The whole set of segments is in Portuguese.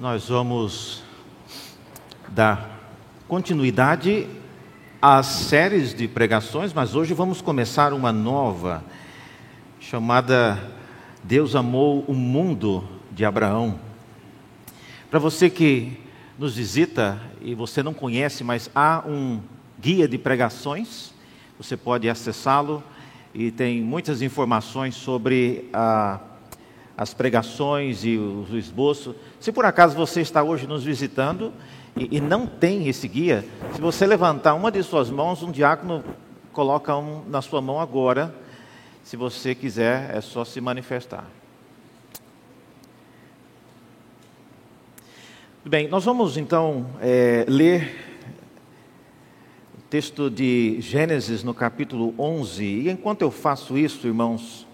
nós vamos dar continuidade às séries de pregações, mas hoje vamos começar uma nova, chamada Deus amou o mundo de Abraão. Para você que nos visita e você não conhece, mas há um guia de pregações, você pode acessá-lo e tem muitas informações sobre a as pregações e os esboços. Se por acaso você está hoje nos visitando e, e, não tem esse guia, se você levantar uma de suas mãos, um diácono coloca um na sua mão agora. Se você quiser, é só se manifestar. Bem, nós vamos então é, ler o texto de Gênesis no capítulo 11. E enquanto eu faço isso, irmãos,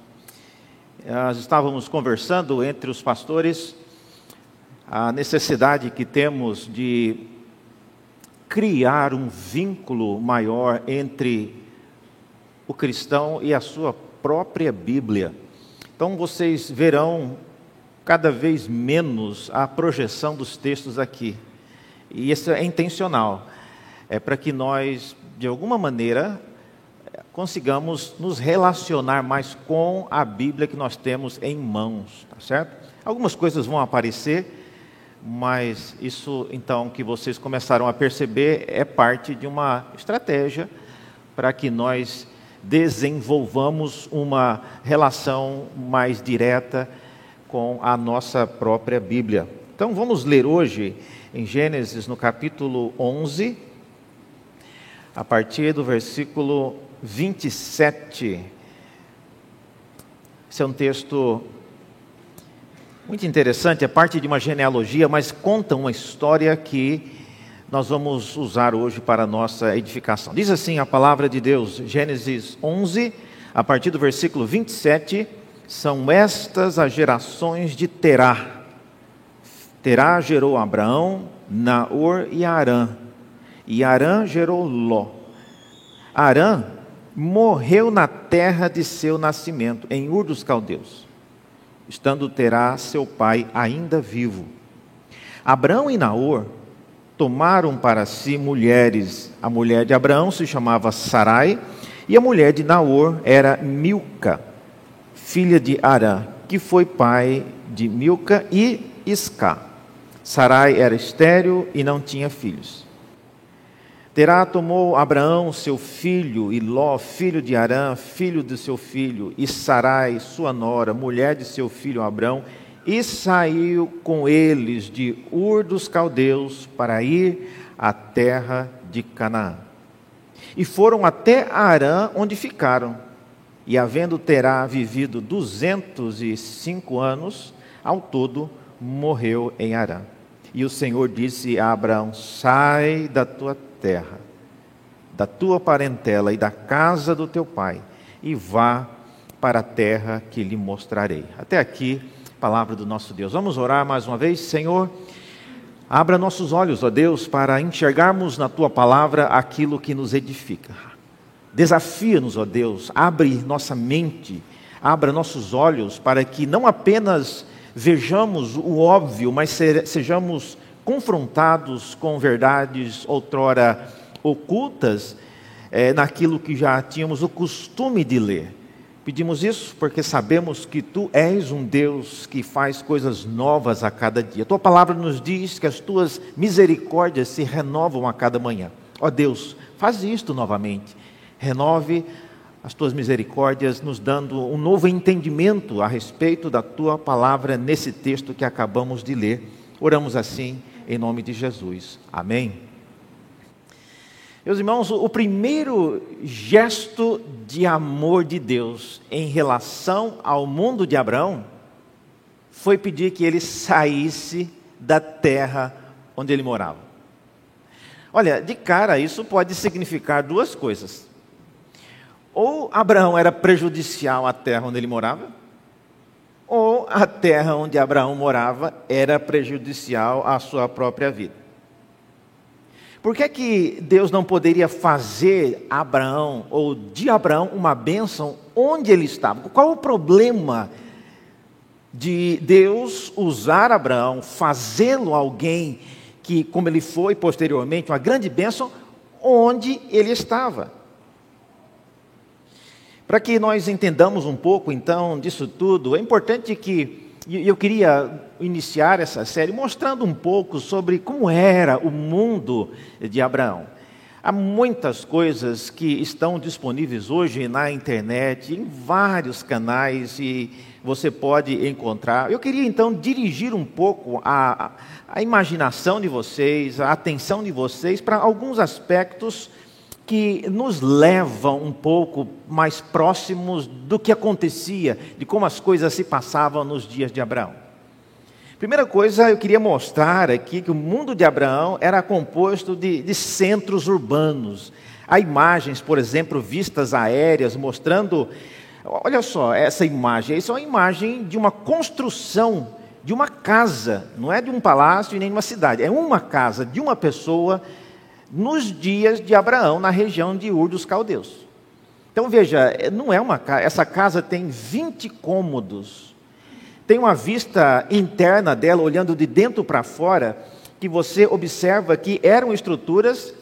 nós estávamos conversando entre os pastores a necessidade que temos de criar um vínculo maior entre o cristão e a sua própria Bíblia. Então vocês verão cada vez menos a projeção dos textos aqui. E isso é intencional. É para que nós, de alguma maneira, consigamos nos relacionar mais com a Bíblia que nós temos em mãos, tá certo? Algumas coisas vão aparecer, mas isso então que vocês começaram a perceber é parte de uma estratégia para que nós desenvolvamos uma relação mais direta com a nossa própria Bíblia. Então vamos ler hoje em Gênesis no capítulo 11, a partir do versículo 27. Esse é um texto muito interessante, é parte de uma genealogia, mas conta uma história que nós vamos usar hoje para a nossa edificação. Diz assim a palavra de Deus, Gênesis 11, a partir do versículo 27, são estas as gerações de Terá. Terá gerou Abraão, Naor e Arã. E Arã gerou Ló. Arã morreu na terra de seu nascimento, em Ur dos Caldeus, estando Terá, seu pai, ainda vivo. Abraão e Naor tomaram para si mulheres. A mulher de Abraão se chamava Sarai, e a mulher de Naor era Milca, filha de Arã, que foi pai de Milca e Isca. Sarai era estéril e não tinha filhos. Terá tomou Abraão, seu filho, e Ló, filho de Arã, filho de seu filho, e Sarai, sua nora, mulher de seu filho Abraão, e saiu com eles de Ur dos Caldeus para ir à terra de Canaã. E foram até Arã, onde ficaram. E havendo Terá vivido duzentos e cinco anos, ao todo morreu em Arã. E o Senhor disse a Abraão: Sai da tua terra, da tua parentela e da casa do teu pai, e vá para a terra que lhe mostrarei. Até aqui, palavra do nosso Deus. Vamos orar mais uma vez, Senhor. Abra nossos olhos, ó Deus, para enxergarmos na tua palavra aquilo que nos edifica. Desafia-nos, ó Deus, abre nossa mente, abra nossos olhos para que não apenas vejamos o óbvio, mas sejamos confrontados com verdades outrora ocultas é, naquilo que já tínhamos o costume de ler. Pedimos isso porque sabemos que tu és um Deus que faz coisas novas a cada dia. tua palavra nos diz que as tuas misericórdias se renovam a cada manhã. Ó Deus, faz isto novamente. Renove as tuas misericórdias, nos dando um novo entendimento a respeito da tua palavra nesse texto que acabamos de ler. Oramos assim em nome de Jesus. Amém. Meus irmãos, o primeiro gesto de amor de Deus em relação ao mundo de Abraão foi pedir que ele saísse da terra onde ele morava. Olha, de cara, isso pode significar duas coisas. Ou Abraão era prejudicial à terra onde ele morava, ou a terra onde Abraão morava era prejudicial à sua própria vida. Por que, é que Deus não poderia fazer Abraão ou de Abraão uma bênção onde ele estava? Qual o problema de Deus usar Abraão, fazê-lo alguém que, como ele foi posteriormente, uma grande bênção, onde ele estava. Para que nós entendamos um pouco, então, disso tudo, é importante que eu queria iniciar essa série mostrando um pouco sobre como era o mundo de Abraão. Há muitas coisas que estão disponíveis hoje na internet, em vários canais, e você pode encontrar. Eu queria então dirigir um pouco a, a imaginação de vocês, a atenção de vocês para alguns aspectos que nos levam um pouco mais próximos do que acontecia, de como as coisas se passavam nos dias de Abraão. Primeira coisa, eu queria mostrar aqui que o mundo de Abraão era composto de, de centros urbanos. Há imagens, por exemplo, vistas aéreas, mostrando. Olha só, essa imagem. Isso é uma imagem de uma construção de uma casa, não é de um palácio nem de uma cidade, é uma casa de uma pessoa nos dias de Abraão, na região de Ur dos Caldeus. Então veja, não é uma casa, essa casa tem 20 cômodos. Tem uma vista interna dela, olhando de dentro para fora, que você observa que eram estruturas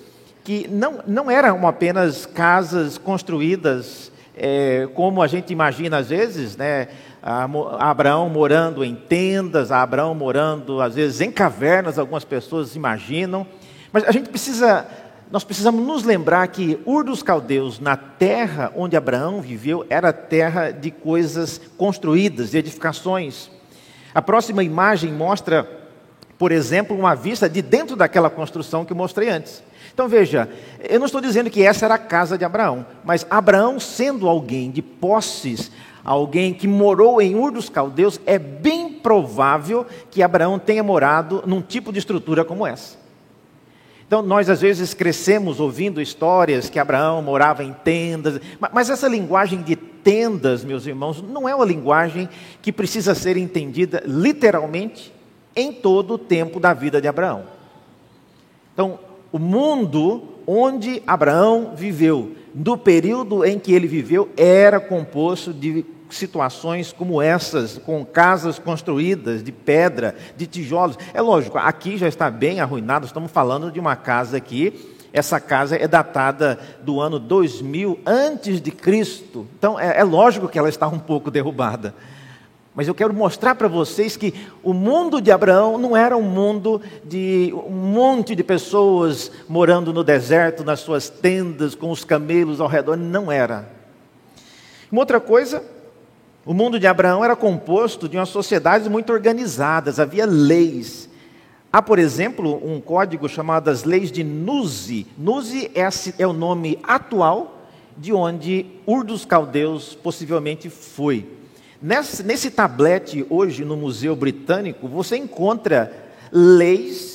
que não, não eram apenas casas construídas é, como a gente imagina às vezes, né? Abraão morando em tendas, Abraão morando às vezes em cavernas, algumas pessoas imaginam. Mas a gente precisa, nós precisamos nos lembrar que Ur dos Caldeus, na terra onde Abraão viveu, era terra de coisas construídas, de edificações. A próxima imagem mostra, por exemplo, uma vista de dentro daquela construção que eu mostrei antes. Então veja, eu não estou dizendo que essa era a casa de Abraão, mas Abraão, sendo alguém de posses, alguém que morou em Ur dos Caldeus, é bem provável que Abraão tenha morado num tipo de estrutura como essa. Então, nós às vezes crescemos ouvindo histórias que Abraão morava em tendas, mas essa linguagem de tendas, meus irmãos, não é uma linguagem que precisa ser entendida literalmente em todo o tempo da vida de Abraão. Então, o mundo onde Abraão viveu, no período em que ele viveu, era composto de situações como essas, com casas construídas de pedra, de tijolos. É lógico, aqui já está bem arruinado, estamos falando de uma casa aqui. Essa casa é datada do ano 2000 antes de Cristo. Então é, é lógico que ela está um pouco derrubada. Mas eu quero mostrar para vocês que o mundo de Abraão não era um mundo de um monte de pessoas morando no deserto, nas suas tendas, com os camelos ao redor. Não era. Uma outra coisa o mundo de Abraão era composto de uma sociedades muito organizadas, havia leis. Há, por exemplo, um código chamado as Leis de Nuzi. Nuzi é, é o nome atual de onde Ur dos Caldeus possivelmente foi. Nesse, nesse tablete, hoje, no Museu Britânico, você encontra leis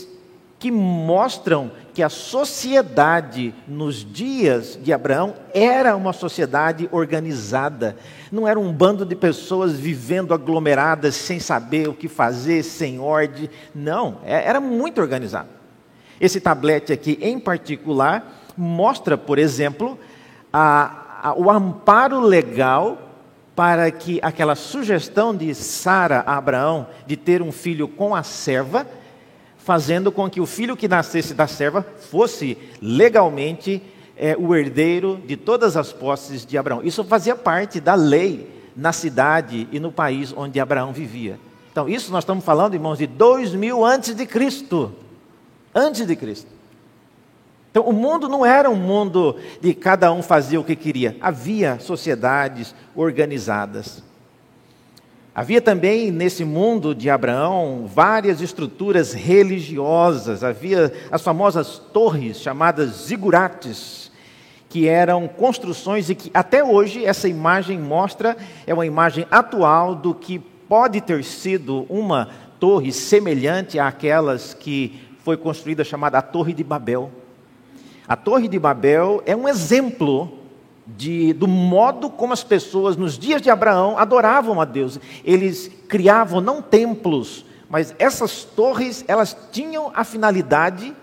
que mostram que a sociedade nos dias de Abraão era uma sociedade organizada. Não era um bando de pessoas vivendo aglomeradas sem saber o que fazer, sem ordem. Não, é, era muito organizado. Esse tablete aqui, em particular, mostra, por exemplo, a, a, o amparo legal para que aquela sugestão de Sara a Abraão de ter um filho com a serva fazendo com que o filho que nascesse da serva fosse legalmente é, o herdeiro de todas as posses de Abraão. Isso fazia parte da lei na cidade e no país onde Abraão vivia. Então, isso nós estamos falando, irmãos, de dois mil antes de Cristo. Antes de Cristo. Então, o mundo não era um mundo de cada um fazer o que queria. Havia sociedades organizadas. Havia também nesse mundo de Abraão várias estruturas religiosas, havia as famosas torres chamadas zigurates, que eram construções e que até hoje essa imagem mostra, é uma imagem atual do que pode ter sido uma torre semelhante àquelas que foi construída chamada a Torre de Babel. A Torre de Babel é um exemplo de, do modo como as pessoas nos dias de Abraão adoravam a Deus. Eles criavam não templos, mas essas torres elas tinham a finalidade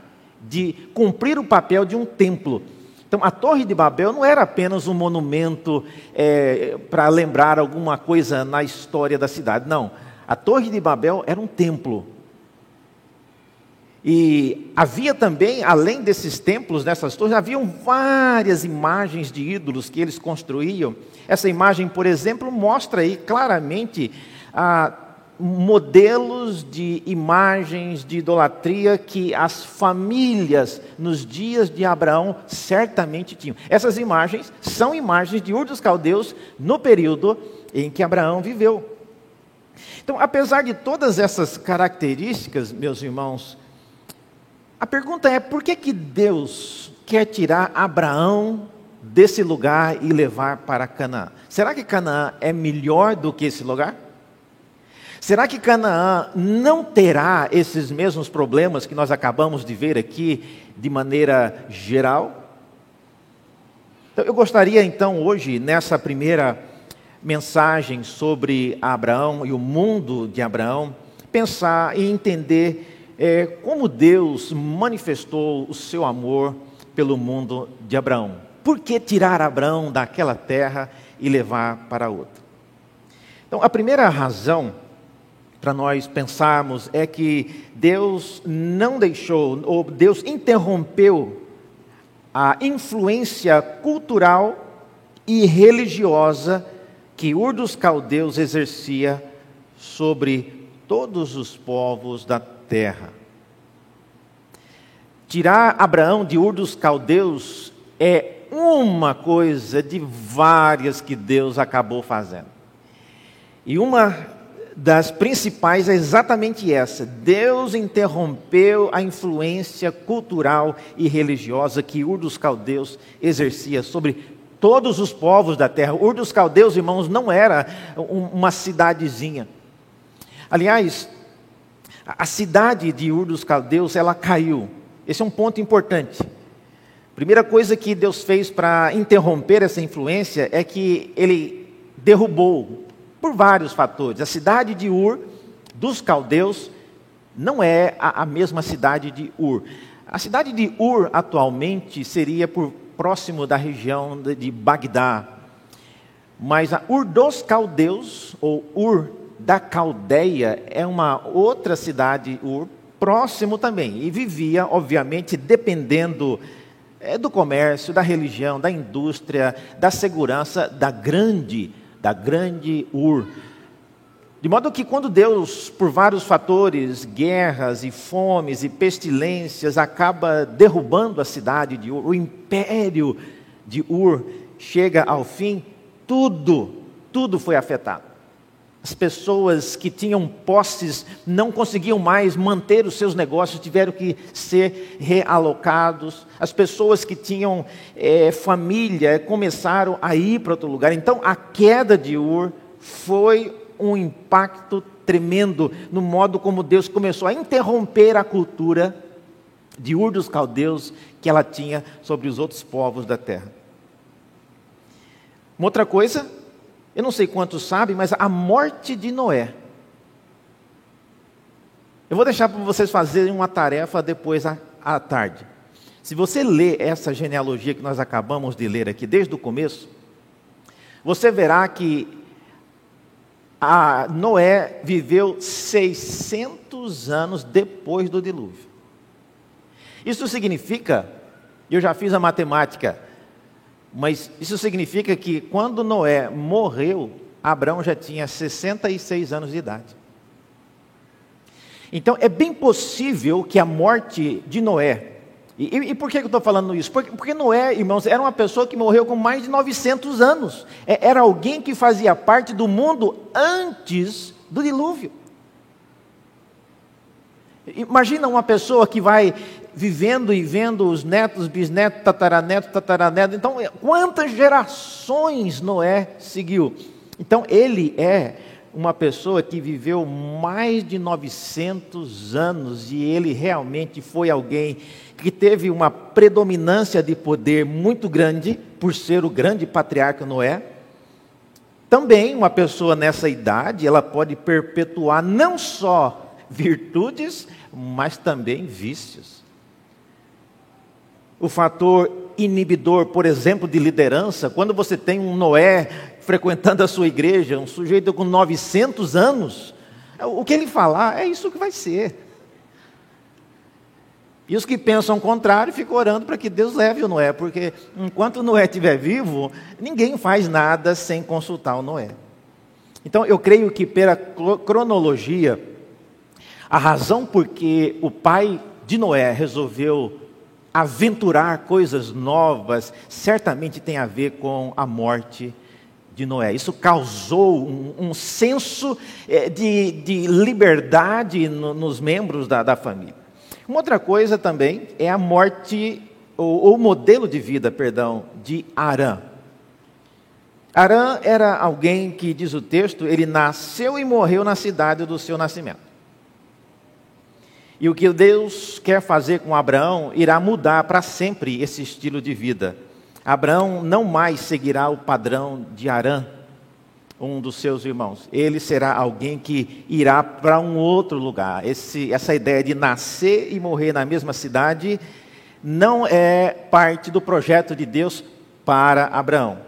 de cumprir o papel de um templo. Então, a Torre de Babel não era apenas um monumento é, para lembrar alguma coisa na história da cidade, não. A Torre de Babel era um templo. E havia também, além desses templos, nessas torres, haviam várias imagens de ídolos que eles construíam. Essa imagem, por exemplo, mostra aí claramente ah, modelos de imagens de idolatria que as famílias nos dias de Abraão certamente tinham. Essas imagens são imagens de Ur dos Caldeus no período em que Abraão viveu. Então, apesar de todas essas características, meus irmãos, a pergunta é: por que, que Deus quer tirar Abraão desse lugar e levar para Canaã? Será que Canaã é melhor do que esse lugar? Será que Canaã não terá esses mesmos problemas que nós acabamos de ver aqui de maneira geral? Então, eu gostaria então hoje, nessa primeira mensagem sobre Abraão e o mundo de Abraão, pensar e entender é, como Deus manifestou o seu amor pelo mundo de Abraão. Por que tirar Abraão daquela terra e levar para outra? Então, a primeira razão para nós pensarmos é que Deus não deixou, ou Deus interrompeu a influência cultural e religiosa que Ur dos Caldeus exercia sobre todos os povos da terra. Tirar Abraão de Ur dos Caldeus é uma coisa de várias que Deus acabou fazendo. E uma das principais é exatamente essa: Deus interrompeu a influência cultural e religiosa que Ur dos Caldeus exercia sobre todos os povos da terra. Ur dos Caldeus, irmãos, não era uma cidadezinha. Aliás, a cidade de Ur dos Caldeus, ela caiu. Esse é um ponto importante. Primeira coisa que Deus fez para interromper essa influência é que ele derrubou, por vários fatores. A cidade de Ur dos Caldeus não é a, a mesma cidade de Ur. A cidade de Ur atualmente seria por próximo da região de, de Bagdá. Mas a Ur dos Caldeus, ou Ur da Caldeia é uma outra cidade, próximo também, e vivia, obviamente, dependendo é, do comércio, da religião, da indústria, da segurança da grande, da grande Ur. De modo que quando Deus, por vários fatores, guerras e fomes e pestilências, acaba derrubando a cidade de Ur, o império de Ur chega ao fim, tudo, tudo foi afetado. As pessoas que tinham posses não conseguiam mais manter os seus negócios, tiveram que ser realocados. As pessoas que tinham é, família começaram a ir para outro lugar. Então, a queda de Ur foi um impacto tremendo no modo como Deus começou a interromper a cultura de Ur dos caldeus que ela tinha sobre os outros povos da terra. Uma outra coisa eu não sei quantos sabem, mas a morte de Noé. Eu vou deixar para vocês fazerem uma tarefa depois à, tarde. Se você ler essa genealogia que nós acabamos de ler aqui, desde o começo, você verá que Noé viveu 600 anos depois do dilúvio. Isso significa, eu já fiz a matemática, mas isso significa que quando Noé morreu, Abraão já tinha 66 anos de idade. Então é bem possível que a morte de Noé, e, e, por que eu estou falando isso? Porque, porque, Noé, irmãos, era uma pessoa que morreu com mais de 900 anos. É, era alguém que fazia parte do mundo antes do dilúvio. Imagina uma pessoa que vai vivendo e vendo os netos, bisnetos, tataranetos, tataranetos. Então, quantas gerações Noé seguiu? Então, ele é uma pessoa que viveu mais de 900 anos e ele realmente foi alguém que teve uma predominância de poder muito grande, por ser o grande patriarca Noé. Também uma pessoa nessa idade, ela pode perpetuar não só virtudes, mas também vícios. O fator inibidor, por exemplo, de liderança, quando você tem um Noé frequentando a sua igreja, um sujeito com 900 anos, O que ele falar é isso que vai ser. E os que pensam o contrário ficam orando para que Deus leve o Noé, porque enquanto Noé estiver vivo, ninguém faz nada sem consultar o Noé. Então eu creio que pela cronologia, a razão por que o pai de Noé resolveu aventurar coisas novas, certamente tem a ver com a morte de Noé. Isso causou um, um senso eh, de, de liberdade no, nos membros da, da família. Uma outra coisa também é a morte, ou o modelo de vida, perdão, de Arã. Arã era alguém que, diz o texto, ele nasceu e morreu na cidade do seu nascimento. E o que Deus quer fazer com Abraão irá mudar para sempre esse estilo de vida. Abraão não mais seguirá o padrão de Arã, um dos seus irmãos. Ele será alguém que irá para um outro lugar. Esse, essa ideia de nascer e morrer na mesma cidade não é parte do projeto de Deus para Abraão.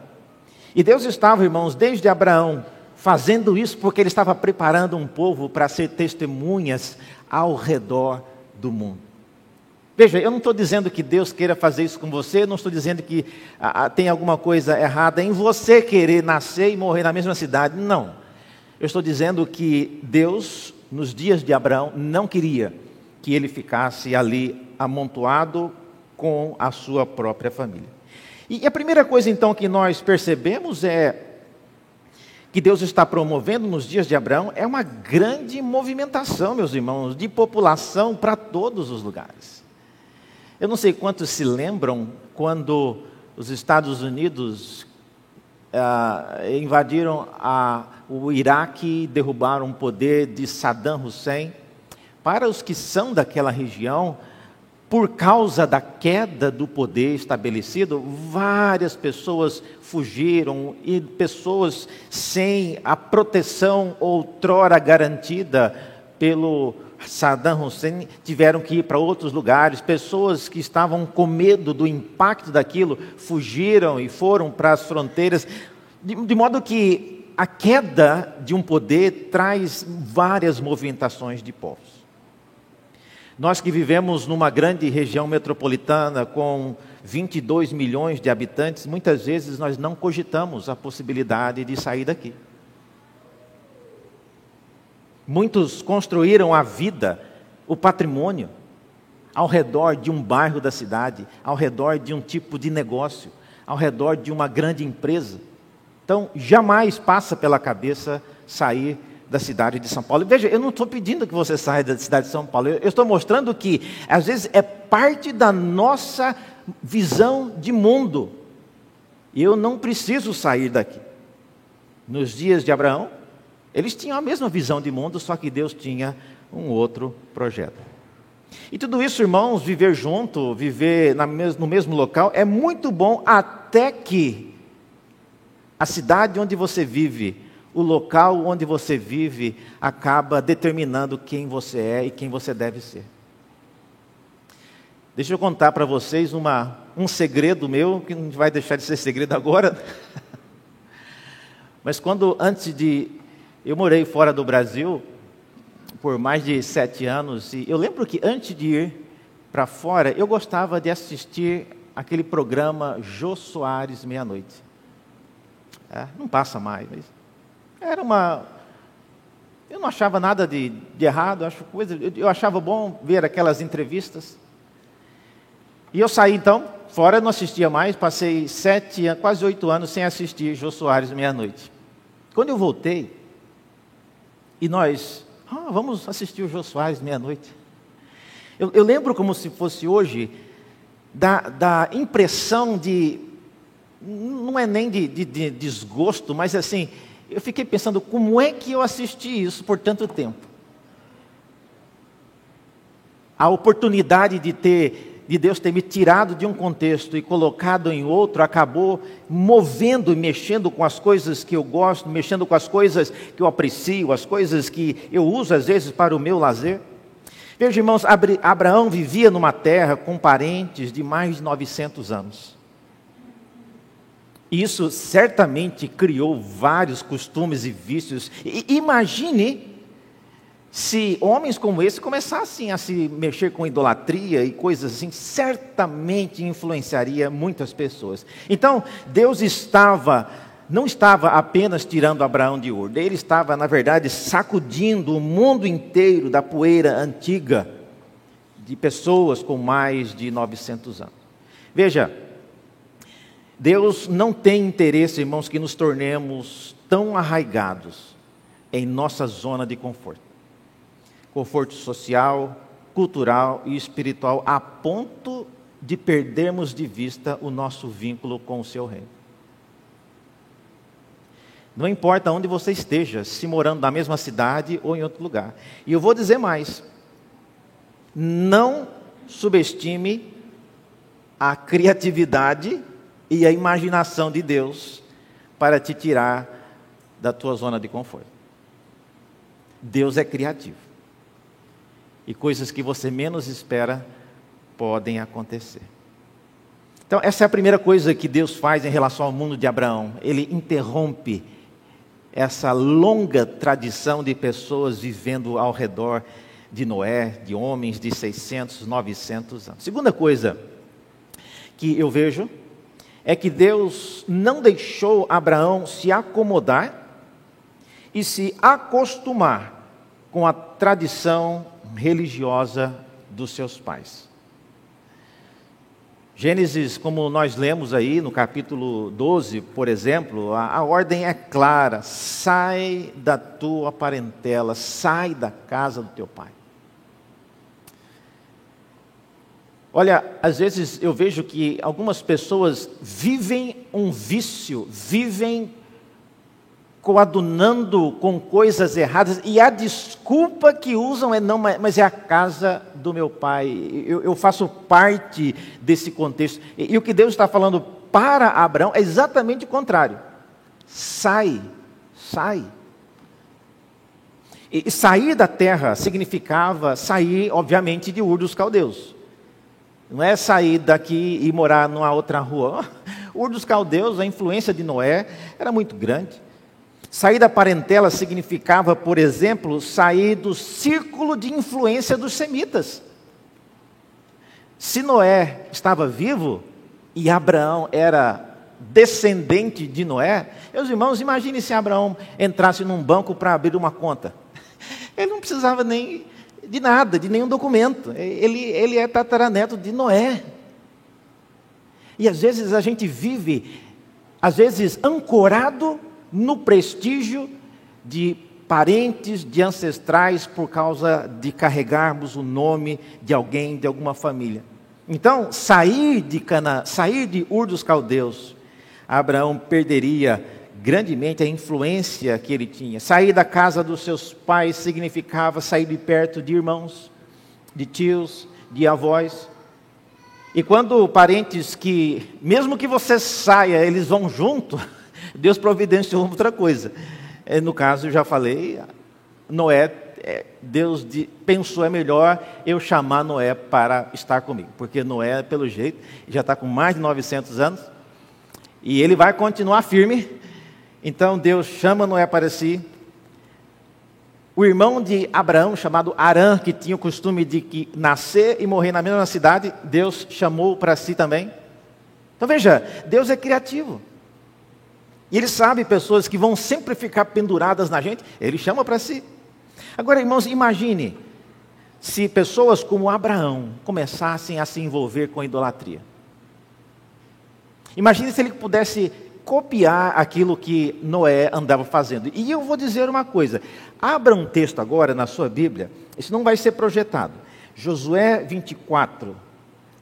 E Deus estava, irmãos, desde Abraão, fazendo isso porque ele estava preparando um povo para ser testemunhas ao redor do mundo. Veja, eu não estou dizendo que Deus queira fazer isso com você, não estou dizendo que ah, ah, tem alguma coisa errada em você querer nascer e morrer na mesma cidade, não. Eu estou dizendo que Deus, nos dias de Abraão, não queria que ele ficasse ali amontoado com a sua própria família. E a primeira coisa então que nós percebemos é que Deus está promovendo nos dias de Abraão é uma grande movimentação, meus irmãos, de população para todos os lugares. Eu não sei quantos se lembram quando os Estados Unidos ah, invadiram a, o Iraque derrubaram o poder de Saddam Hussein. Para os que são daquela região, por causa da queda do poder estabelecido, várias pessoas fugiram e pessoas sem a proteção outrora garantida pelo Saddam Hussein tiveram que ir para outros lugares, pessoas que estavam com medo do impacto daquilo fugiram e foram para as fronteiras, de, de modo que a queda de um poder traz várias movimentações de povos. Nós que vivemos numa grande região metropolitana com 22 milhões de habitantes, muitas vezes nós não cogitamos a possibilidade de sair daqui. Muitos construíram a vida, o patrimônio, ao redor de um bairro da cidade, ao redor de um tipo de negócio, ao redor de uma grande empresa. Então, jamais passa pela cabeça sair da cidade de São Paulo. Veja, eu não estou pedindo que você saia da cidade de São Paulo, eu estou mostrando que, às vezes, é parte da nossa visão de mundo. Eu não preciso sair daqui. Nos dias de Abraão, eles tinham a mesma visão de mundo, só que Deus tinha um outro projeto. E tudo isso, irmãos, viver junto, viver no mesmo local, é muito bom até que a cidade onde você vive, o local onde você vive, acaba determinando quem você é e quem você deve ser. Deixa eu contar para vocês uma, um segredo meu, que não vai deixar de ser segredo agora. Mas quando, antes de eu morei fora do Brasil por mais de sete anos e eu lembro que antes de ir para fora, eu gostava de assistir aquele programa Jô Soares Meia-Noite. É, não passa mais, mas era uma. Eu não achava nada de, de errado, acho coisa, eu, eu achava bom ver aquelas entrevistas. E eu saí então, fora não assistia mais, passei sete, quase oito anos sem assistir Jô Soares Meia-Noite. Quando eu voltei, e nós, ah, vamos assistir o Jô Soares meia-noite. Eu, eu, lembro como se fosse hoje, da, da impressão de, não é nem de, de, de desgosto, mas assim, eu fiquei pensando, como é que eu assisti isso por tanto tempo? A oportunidade de ter de Deus ter me tirado de um contexto e colocado em outro, acabou movendo e mexendo com as coisas que eu gosto, mexendo com as coisas que eu aprecio, as coisas que eu uso às vezes para o meu lazer. Veja, irmãos, Abraão vivia numa terra com parentes de mais de 900 anos. Isso certamente criou vários costumes e vícios. E imagine Se homens como esse começassem a se mexer com idolatria e coisas assim, certamente influenciaria muitas pessoas. Então, Deus estava não estava apenas tirando Abraão de Ur, ele estava, na verdade, sacudindo o mundo inteiro da poeira antiga de pessoas com mais de 900 anos. Veja, Deus não tem interesse, irmãos, que nos tornemos tão arraigados em nossa zona de conforto conforto social, cultural e espiritual, a ponto de perdermos de vista o nosso vínculo com o seu reino. Não importa onde você esteja, se morando na mesma cidade ou em outro lugar. E eu vou dizer mais: não subestime a criatividade e a imaginação de Deus para te tirar da tua zona de conforto. Deus é criativo. E coisas que você menos espera podem acontecer. Então, essa é a primeira coisa que Deus faz em relação ao mundo de Abraão. Ele interrompe essa longa tradição de pessoas vivendo ao redor de Noé, de homens de 600, 900 anos. Segunda coisa que eu vejo é que Deus não deixou Abraão se acomodar e se acostumar com a tradição religiosa dos seus pais. Gênesis, como nós lemos aí no capítulo 12, por exemplo, a, a, ordem é clara: sai da tua parentela, sai da casa do teu pai. Olha, às vezes eu vejo que algumas pessoas vivem um vício, vivem coadunando com coisas erradas, e a desculpa que usam é não, mas é a casa do meu pai, eu, eu faço parte desse contexto. E, e o que Deus está falando para Abraão é exatamente o contrário. Sai, sai. E sair da terra significava sair, obviamente, de Ur dos Caldeus. Não é sair daqui e morar numa outra rua. Ur dos Caldeus, a influência de Noé era muito grande. Sair da parentela significava, por exemplo, sair do círculo de influência dos semitas. Se Noé estava vivo e Abraão era descendente de Noé, meus irmãos, imagine se Abraão entrasse num banco para abrir uma conta. Ele não precisava nem de nada, de nenhum documento. Ele, ele é tataraneto de Noé. E às vezes a gente vive, às vezes, ancorado no prestígio de parentes, de ancestrais, por causa de carregarmos o nome de alguém, de alguma família. Então, sair de Cana, sair de Ur dos Caldeus, Abraão perderia grandemente a influência que ele tinha. Sair da casa dos seus pais significava sair de perto de irmãos, de tios, de avós. E quando parentes que, mesmo que você saia, eles vão junto, Deus providenciou outra coisa. É, no caso, eu já falei, Noé, é, Deus pensou é melhor eu chamar Noé para estar comigo, porque Noé, pelo jeito, já está com mais de 900 anos e ele vai continuar firme. Então Deus chama Noé para si. O irmão de Abraão, chamado Arã, que tinha o costume de que nascer e morrer na mesma cidade, Deus chamou para si também. Então veja, Deus é criativo. E ele sabe pessoas que vão sempre ficar penduradas na gente, ele chama para si. Agora, irmãos, imagine se pessoas como Abraão começassem a se envolver com idolatria. Imagine se ele pudesse copiar aquilo que Noé andava fazendo. E eu vou dizer uma coisa: abra um texto agora na sua Bíblia, isso não vai ser projetado. Josué 24,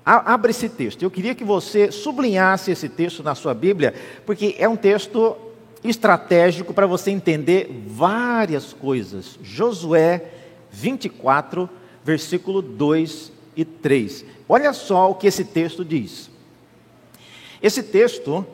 Abra esse texto. Eu queria que você sublinhasse esse texto na sua Bíblia, porque é um texto estratégico para você entender várias coisas. Josué 24, versículo 2 e 3. Olha só o que esse texto diz. Esse texto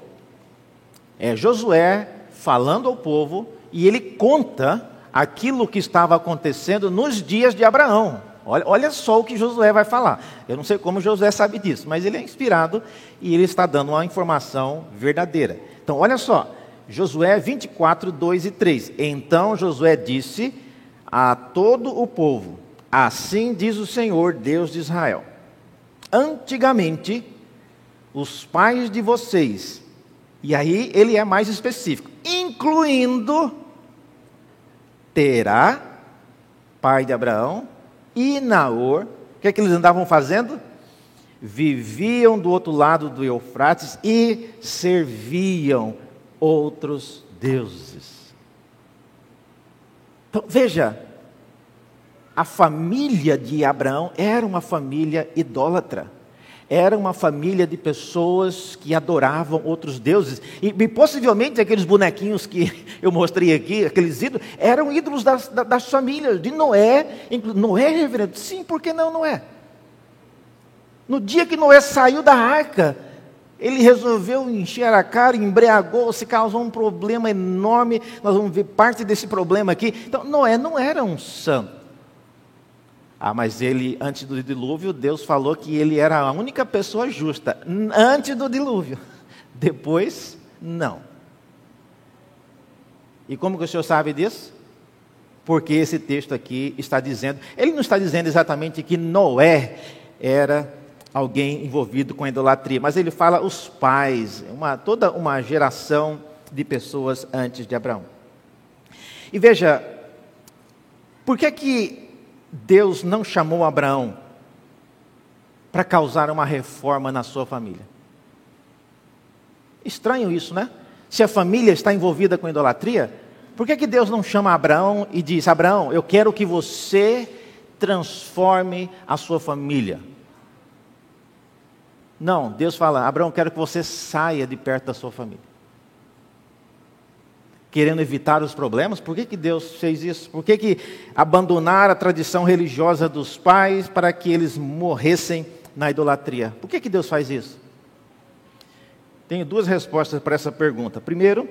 é Josué falando ao povo e ele conta aquilo que estava acontecendo nos dias de Abraão. Olha, olha só o que Josué vai falar. Eu não sei como Josué sabe disso, mas ele é inspirado e ele está dando uma informação verdadeira. Então, olha só. Josué 24, 2 e 3. Então Josué disse a todo o povo: Assim diz o Senhor, Deus de Israel. Antigamente, os pais de vocês, e aí ele é mais específico, incluindo Terá, pai de Abraão, e Naor, o que é que eles andavam fazendo? Viviam do outro lado do Eufrates e serviam outros deuses. Então, veja, a família de Abraão era uma família idólatra. Era uma família de pessoas que adoravam outros deuses. E, e possivelmente aqueles bonequinhos que eu mostrei aqui, aqueles ídolos, eram ídolos das, das famílias, de Noé. Noé, reverendo? Sim, por que não Noé? No dia que Noé saiu da arca, ele resolveu encher a cara, embriagou, se causou um problema enorme. Nós vamos ver parte desse problema aqui. Então, Noé não era um santo. Ah, mas ele, antes do dilúvio, Deus falou que ele era a única pessoa justa. Antes do dilúvio. Depois, não. E como que o senhor sabe disso? Porque esse texto aqui está dizendo, ele não está dizendo exatamente que Noé era alguém envolvido com idolatria, mas ele fala os pais, uma, toda uma geração de pessoas antes de Abraão. E veja, por que que Deus não chamou Abraão para causar uma reforma na sua família. Estranho isso, né? Se a família está envolvida com idolatria, por que, que Deus não chama Abraão e diz: Abraão, eu quero que você transforme a sua família? Não, Deus fala: Abraão, eu quero que você saia de perto da sua família querendo evitar os problemas? Por que, que Deus fez isso? Por que, que abandonar a tradição religiosa dos pais para que eles morressem na idolatria? Por que, que Deus faz isso? Tenho duas respostas para essa pergunta. Primeiro,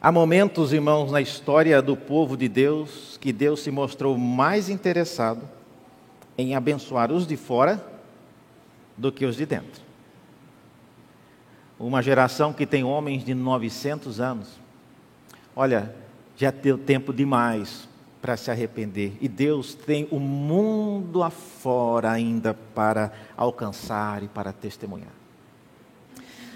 há momentos, irmãos, na história do povo de Deus que Deus se mostrou mais interessado em abençoar os de fora do que os de dentro uma geração que tem homens de 900 anos. Olha, já deu tempo demais para se arrepender. E Deus tem o mundo afora ainda para alcançar e para testemunhar.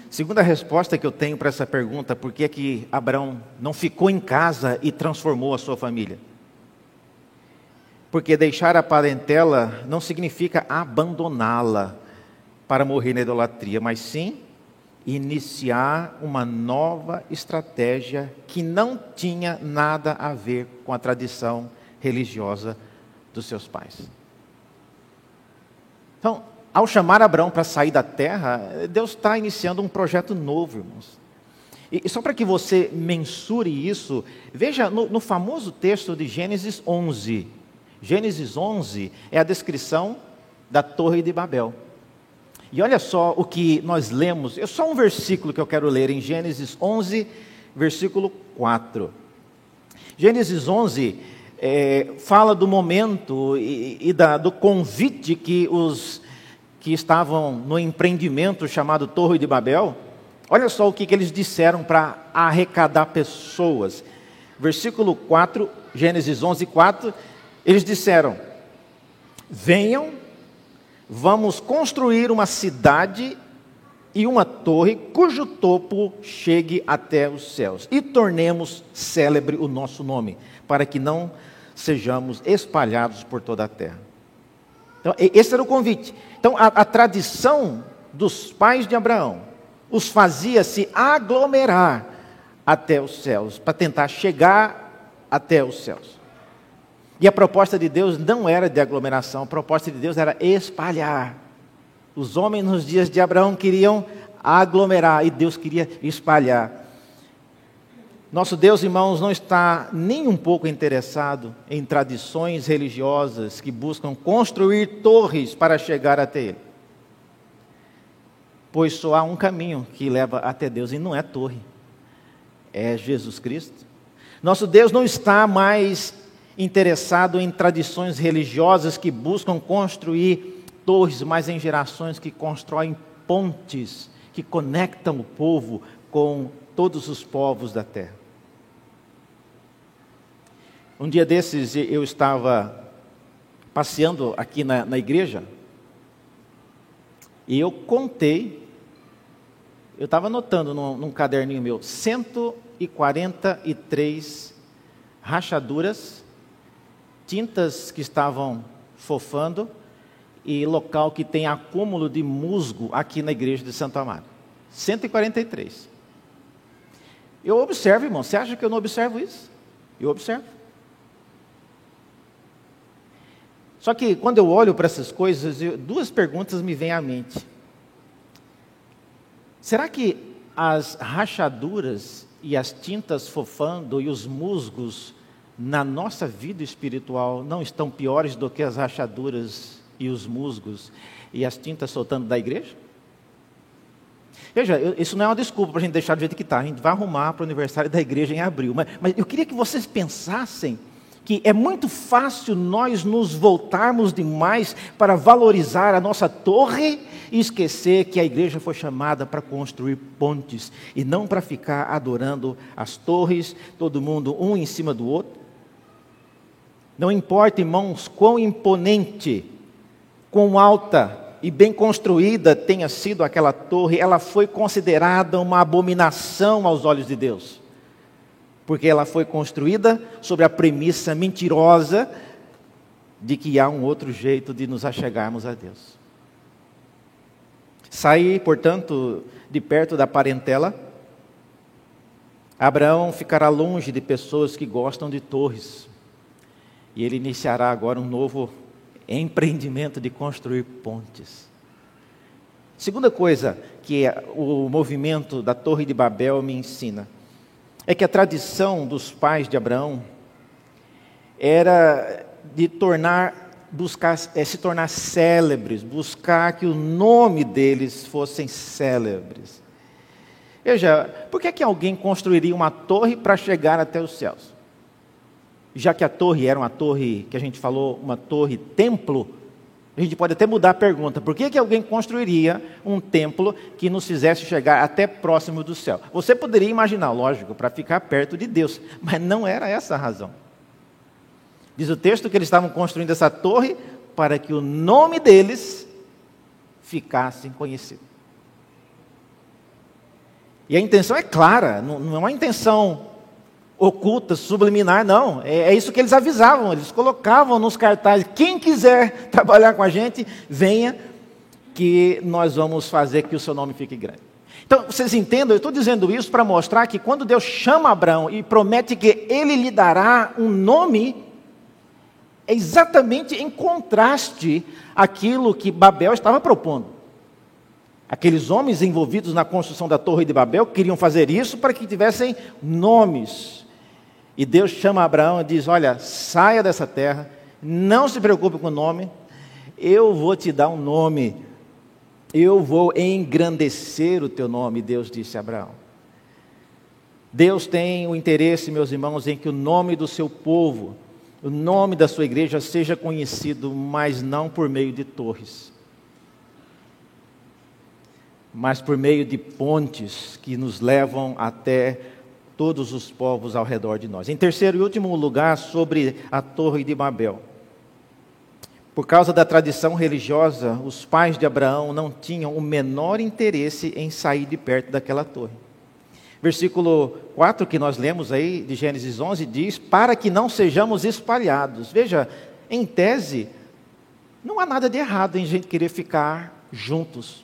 Segunda resposta que eu tenho para essa pergunta, por que é que Abraão não ficou em casa e transformou a sua família? Porque deixar a parentela não significa abandoná-la para morrer na idolatria, mas sim iniciar uma nova estratégia que não tinha nada a ver com a tradição religiosa dos seus pais. Então, ao chamar Abraão para sair da terra, Deus está iniciando um projeto novo, irmãos. E só para que você mensure isso, veja no, no famoso texto de Gênesis 11. Gênesis 11 é a descrição da Torre de Babel. E olha só o que nós lemos, é só um versículo que eu quero ler em Gênesis 11, versículo 4. Gênesis 11 é, fala do momento e, e da, do convite que os que estavam no empreendimento chamado Torre de Babel, olha só o que, que eles disseram para arrecadar pessoas. Versículo 4, Gênesis 11, 4, eles disseram: Venham vamos construir uma cidade e uma torre cujo topo chegue até os céus e tornemos célebre o nosso nome, para que não sejamos espalhados por toda a terra. Então, esse era o convite. Então, a, a tradição dos pais de Abraão os fazia se aglomerar até os céus, para tentar chegar até os céus. E a proposta de Deus não era de aglomeração, a proposta de Deus era espalhar. Os homens nos dias de Abraão queriam aglomerar e Deus queria espalhar. Nosso Deus, irmãos, não está nem um pouco interessado em tradições religiosas que buscam construir torres para chegar até Ele. Pois só há um caminho que leva até Deus e não é torre, é Jesus Cristo. Nosso Deus não está mais interessado em tradições religiosas que buscam construir torres, mas em gerações que constroem pontes que conectam o povo com todos os povos da terra. Um dia desses eu estava passeando aqui na, na igreja e eu contei, eu estava anotando num, num caderninho meu, 143 rachaduras, tintas que estavam fofando e local que tem acúmulo de musgo aqui na igreja de Santo Amaro. 143. Eu observo, irmão. Você acha que eu não observo isso? Eu observo. Só que quando eu olho para essas coisas, eu, duas perguntas me vêm à mente. Será que as rachaduras e as tintas fofando e os musgos na nossa vida espiritual não estão piores do que as rachaduras e os musgos e as tintas soltando da igreja? Veja, isso não é uma desculpa para a gente deixar do jeito que está. A gente vai arrumar para o aniversário da igreja em abril. Mas, mas eu queria que vocês pensassem que é muito fácil nós nos voltarmos demais para valorizar a nossa torre e esquecer que a igreja foi chamada para construir pontes e não para ficar adorando as torres, todo mundo um em cima do outro. Não importa, irmãos, quão imponente, quão alta e bem construída tenha sido aquela torre, ela foi considerada uma abominação aos olhos de Deus. Porque ela foi construída sobre a premissa mentirosa de que há um outro jeito de nos achegarmos a Deus. Sair, portanto, de perto da parentela, Abraão ficará longe de pessoas que gostam de torres. E ele iniciará agora um novo empreendimento de construir pontes. Segunda coisa que o movimento da Torre de Babel me ensina é que a tradição dos pais de Abraão era de tornar buscar é, se tornar célebres, buscar que o nome deles fossem célebres. Veja, por que, que alguém construiria uma torre para chegar até os céus? Já que a torre era uma torre, que a gente falou, uma torre templo, a gente pode até mudar a pergunta: por que, que alguém construiria um templo que nos fizesse chegar até próximo do céu? Você poderia imaginar, lógico, para ficar perto de Deus, mas não era essa a razão. Diz o texto que eles estavam construindo essa torre para que o nome deles ficasse conhecido. E a intenção é clara, não é uma intenção oculta, subliminar, não. É, é, isso que eles avisavam, eles colocavam nos cartazes: quem quiser trabalhar com a gente, venha, que nós vamos fazer que o seu nome fique grande. Então, vocês entendam, eu estou dizendo isso para mostrar que quando Deus chama Abraão e promete que ele lhe dará um nome, é exatamente em contraste aquilo que Babel estava propondo. Aqueles homens envolvidos na construção da Torre de Babel queriam fazer isso para que tivessem nomes. E Deus chama Abraão e diz: Olha, saia dessa terra, não se preocupe com o nome, eu vou te dar um nome, eu vou engrandecer o teu nome, Deus disse a Abraão. Deus tem o interesse, meus irmãos, em que o nome do seu povo, o nome da sua igreja seja conhecido, mas não por meio de torres, mas por meio de pontes que nos levam até todos os povos ao redor de nós. Em terceiro e último lugar, sobre a Torre de Babel. Por causa da tradição religiosa, os pais de Abraão não tinham o menor interesse em sair de perto daquela torre. Versículo 4 que nós lemos aí de Gênesis 11 diz: Para que não sejamos espalhados. Veja, em tese, não há nada de errado em gente querer ficar juntos.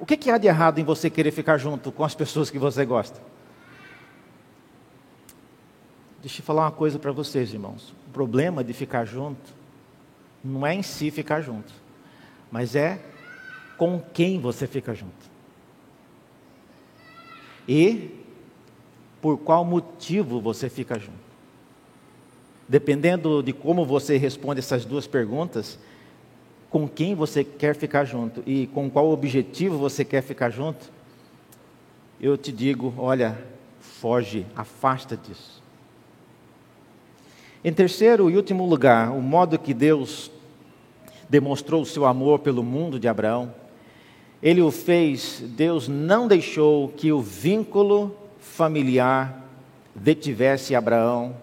O que, que há de errado em você querer ficar junto com as pessoas que você gosta? Deixa eu falar uma coisa para vocês, irmãos. O problema de ficar junto não é em si ficar junto, mas é com quem você fica junto. E por qual motivo você fica junto. Dependendo de como você responde essas duas perguntas, com quem você quer ficar junto e com qual objetivo você quer ficar junto, eu te digo: olha, foge, afasta disso. Em terceiro e último lugar, o modo que Deus demonstrou o seu amor pelo mundo de Abraão, ele o fez, Deus não deixou que o vínculo familiar detivesse Abraão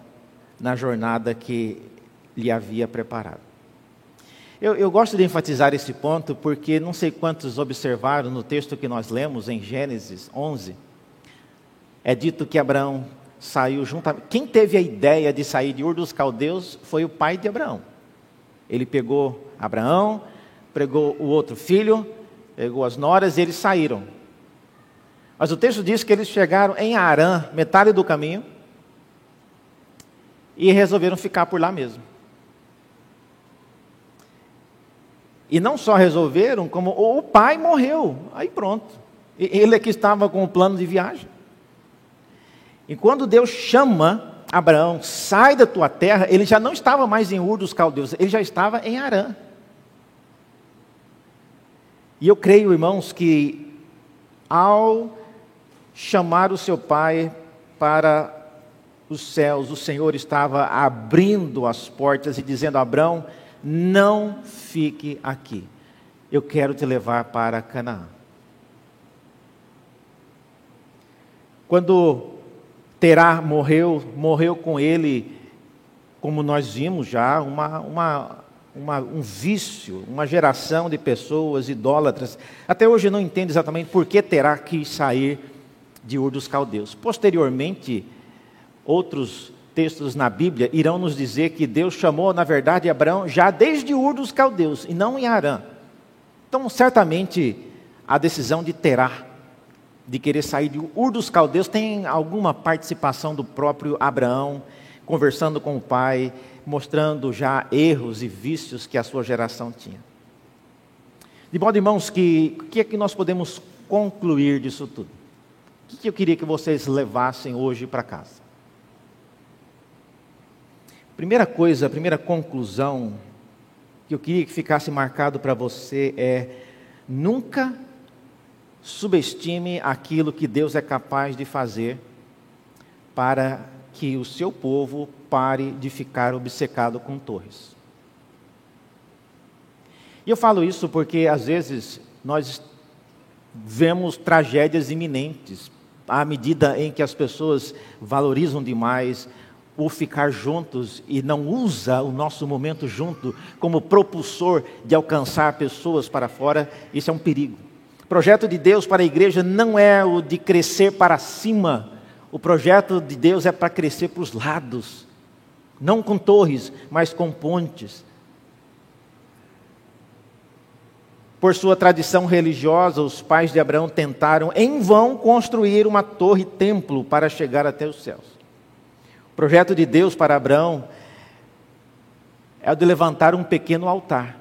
na jornada que lhe havia preparado. Eu, eu, gosto de enfatizar esse ponto porque não sei quantos observaram no texto que nós lemos em Gênesis 11. É dito que Abraão saiu juntamente. Quem teve a ideia de sair de Ur dos Caldeus foi o pai de Abraão. Ele pegou Abraão, pegou o outro filho, pegou as noras e eles saíram. Mas o texto diz que eles chegaram em Arã, metade do caminho, e resolveram ficar por lá mesmo. E não só resolveram, como o pai morreu. Aí pronto. Ele é que estava com o plano de viagem. E quando Deus chama Abraão, sai da tua terra, ele já não estava mais em Ur dos Caldeus, ele já estava em Arã. E eu creio, irmãos, que ao chamar o seu pai para os céus, o Senhor estava abrindo as portas e dizendo a Abraão: não fique aqui. Eu quero te levar para Canaã. Quando Terá morreu, morreu com ele, como nós vimos já, uma, uma, uma, um vício, uma geração de pessoas idólatras. Até hoje não entendo exatamente por que Terá quis sair de Ur dos Caldeus. Posteriormente, outros textos na Bíblia irão nos dizer que Deus chamou, na verdade, Abraão já desde Ur dos Caldeus e não em Arã. Então, certamente, a decisão de Terá, de querer sair de Ur dos Caldeus, tem alguma participação do próprio Abraão, conversando com o pai, mostrando já erros e vícios que a sua geração tinha. De modo, irmãos, que o que é que nós podemos concluir disso tudo? O que eu queria que vocês levassem hoje para casa? Primeira coisa, a primeira conclusão que eu queria que ficasse marcado para você é: nunca subestime aquilo que Deus é capaz de fazer para que o seu povo pare de ficar obcecado com torres. E eu falo isso porque às vezes nós vemos tragédias iminentes à medida em que as pessoas valorizam demais o ficar juntos e não usa o nosso momento junto como propulsor de alcançar pessoas para fora, isso é um perigo. O projeto de Deus para a igreja não é o de crescer para cima, o projeto de Deus é para crescer para os lados, não com torres, mas com pontes. Por sua tradição religiosa, os pais de Abraão tentaram em vão construir uma torre-templo para chegar até os céus. O projeto de Deus para Abraão é o de levantar um pequeno altar,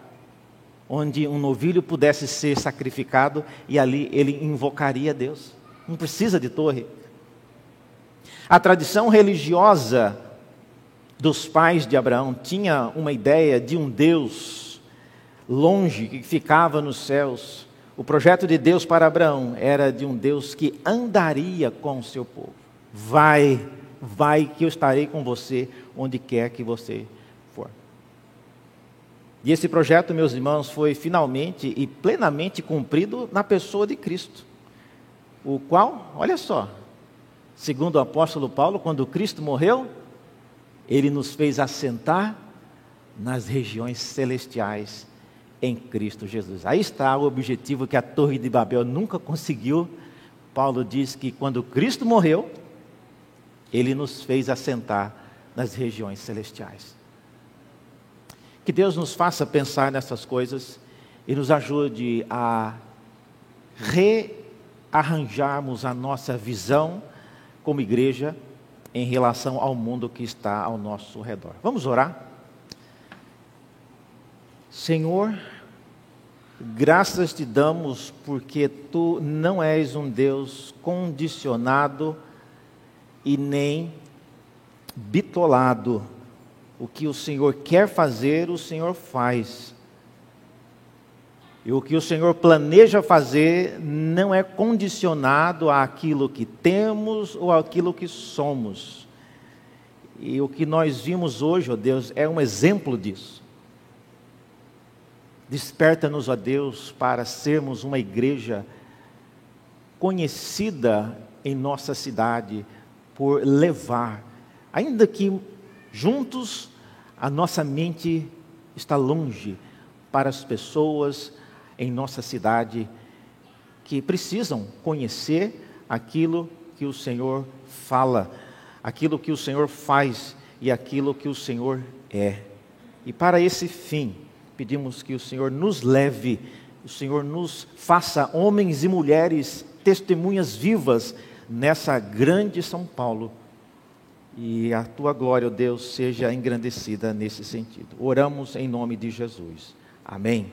onde um novilho pudesse ser sacrificado e ali ele invocaria Deus. Não precisa de torre. A tradição religiosa dos pais de Abraão tinha uma ideia de um Deus longe que ficava nos céus. O projeto de Deus para Abraão era de um Deus que andaria com o seu povo. Vai vai que eu estarei com você onde quer que você. E esse projeto, meus irmãos, foi finalmente e plenamente cumprido na pessoa de Cristo, o qual, olha só, segundo o apóstolo Paulo, quando Cristo morreu, ele nos fez assentar nas regiões celestiais em Cristo Jesus. Aí está o objetivo que a Torre de Babel nunca conseguiu. Paulo diz que quando Cristo morreu, ele nos fez assentar nas regiões celestiais. Que Deus nos faça pensar nessas coisas e nos ajude a rearranjarmos a nossa visão como igreja em relação ao mundo que está ao nosso redor. Vamos orar? Senhor, graças te damos porque tu não és um Deus condicionado e nem bitolado. O que o Senhor quer fazer, o Senhor faz. E o que o Senhor planeja fazer não é condicionado àquilo que temos ou àquilo que somos. E o que nós vimos hoje, ó Deus, é um exemplo disso. Desperta-nos, ó Deus, para sermos uma igreja conhecida em nossa cidade por levar, ainda que Juntos, a nossa mente está longe para as pessoas em nossa cidade que precisam conhecer aquilo que o Senhor fala, aquilo que o Senhor faz e aquilo que o Senhor é. E para esse fim, pedimos que o Senhor nos leve, o Senhor nos faça homens e mulheres testemunhas vivas nessa grande São Paulo. E a tua glória, ó Deus, seja engrandecida nesse sentido. Oramos em nome de Jesus. Amém.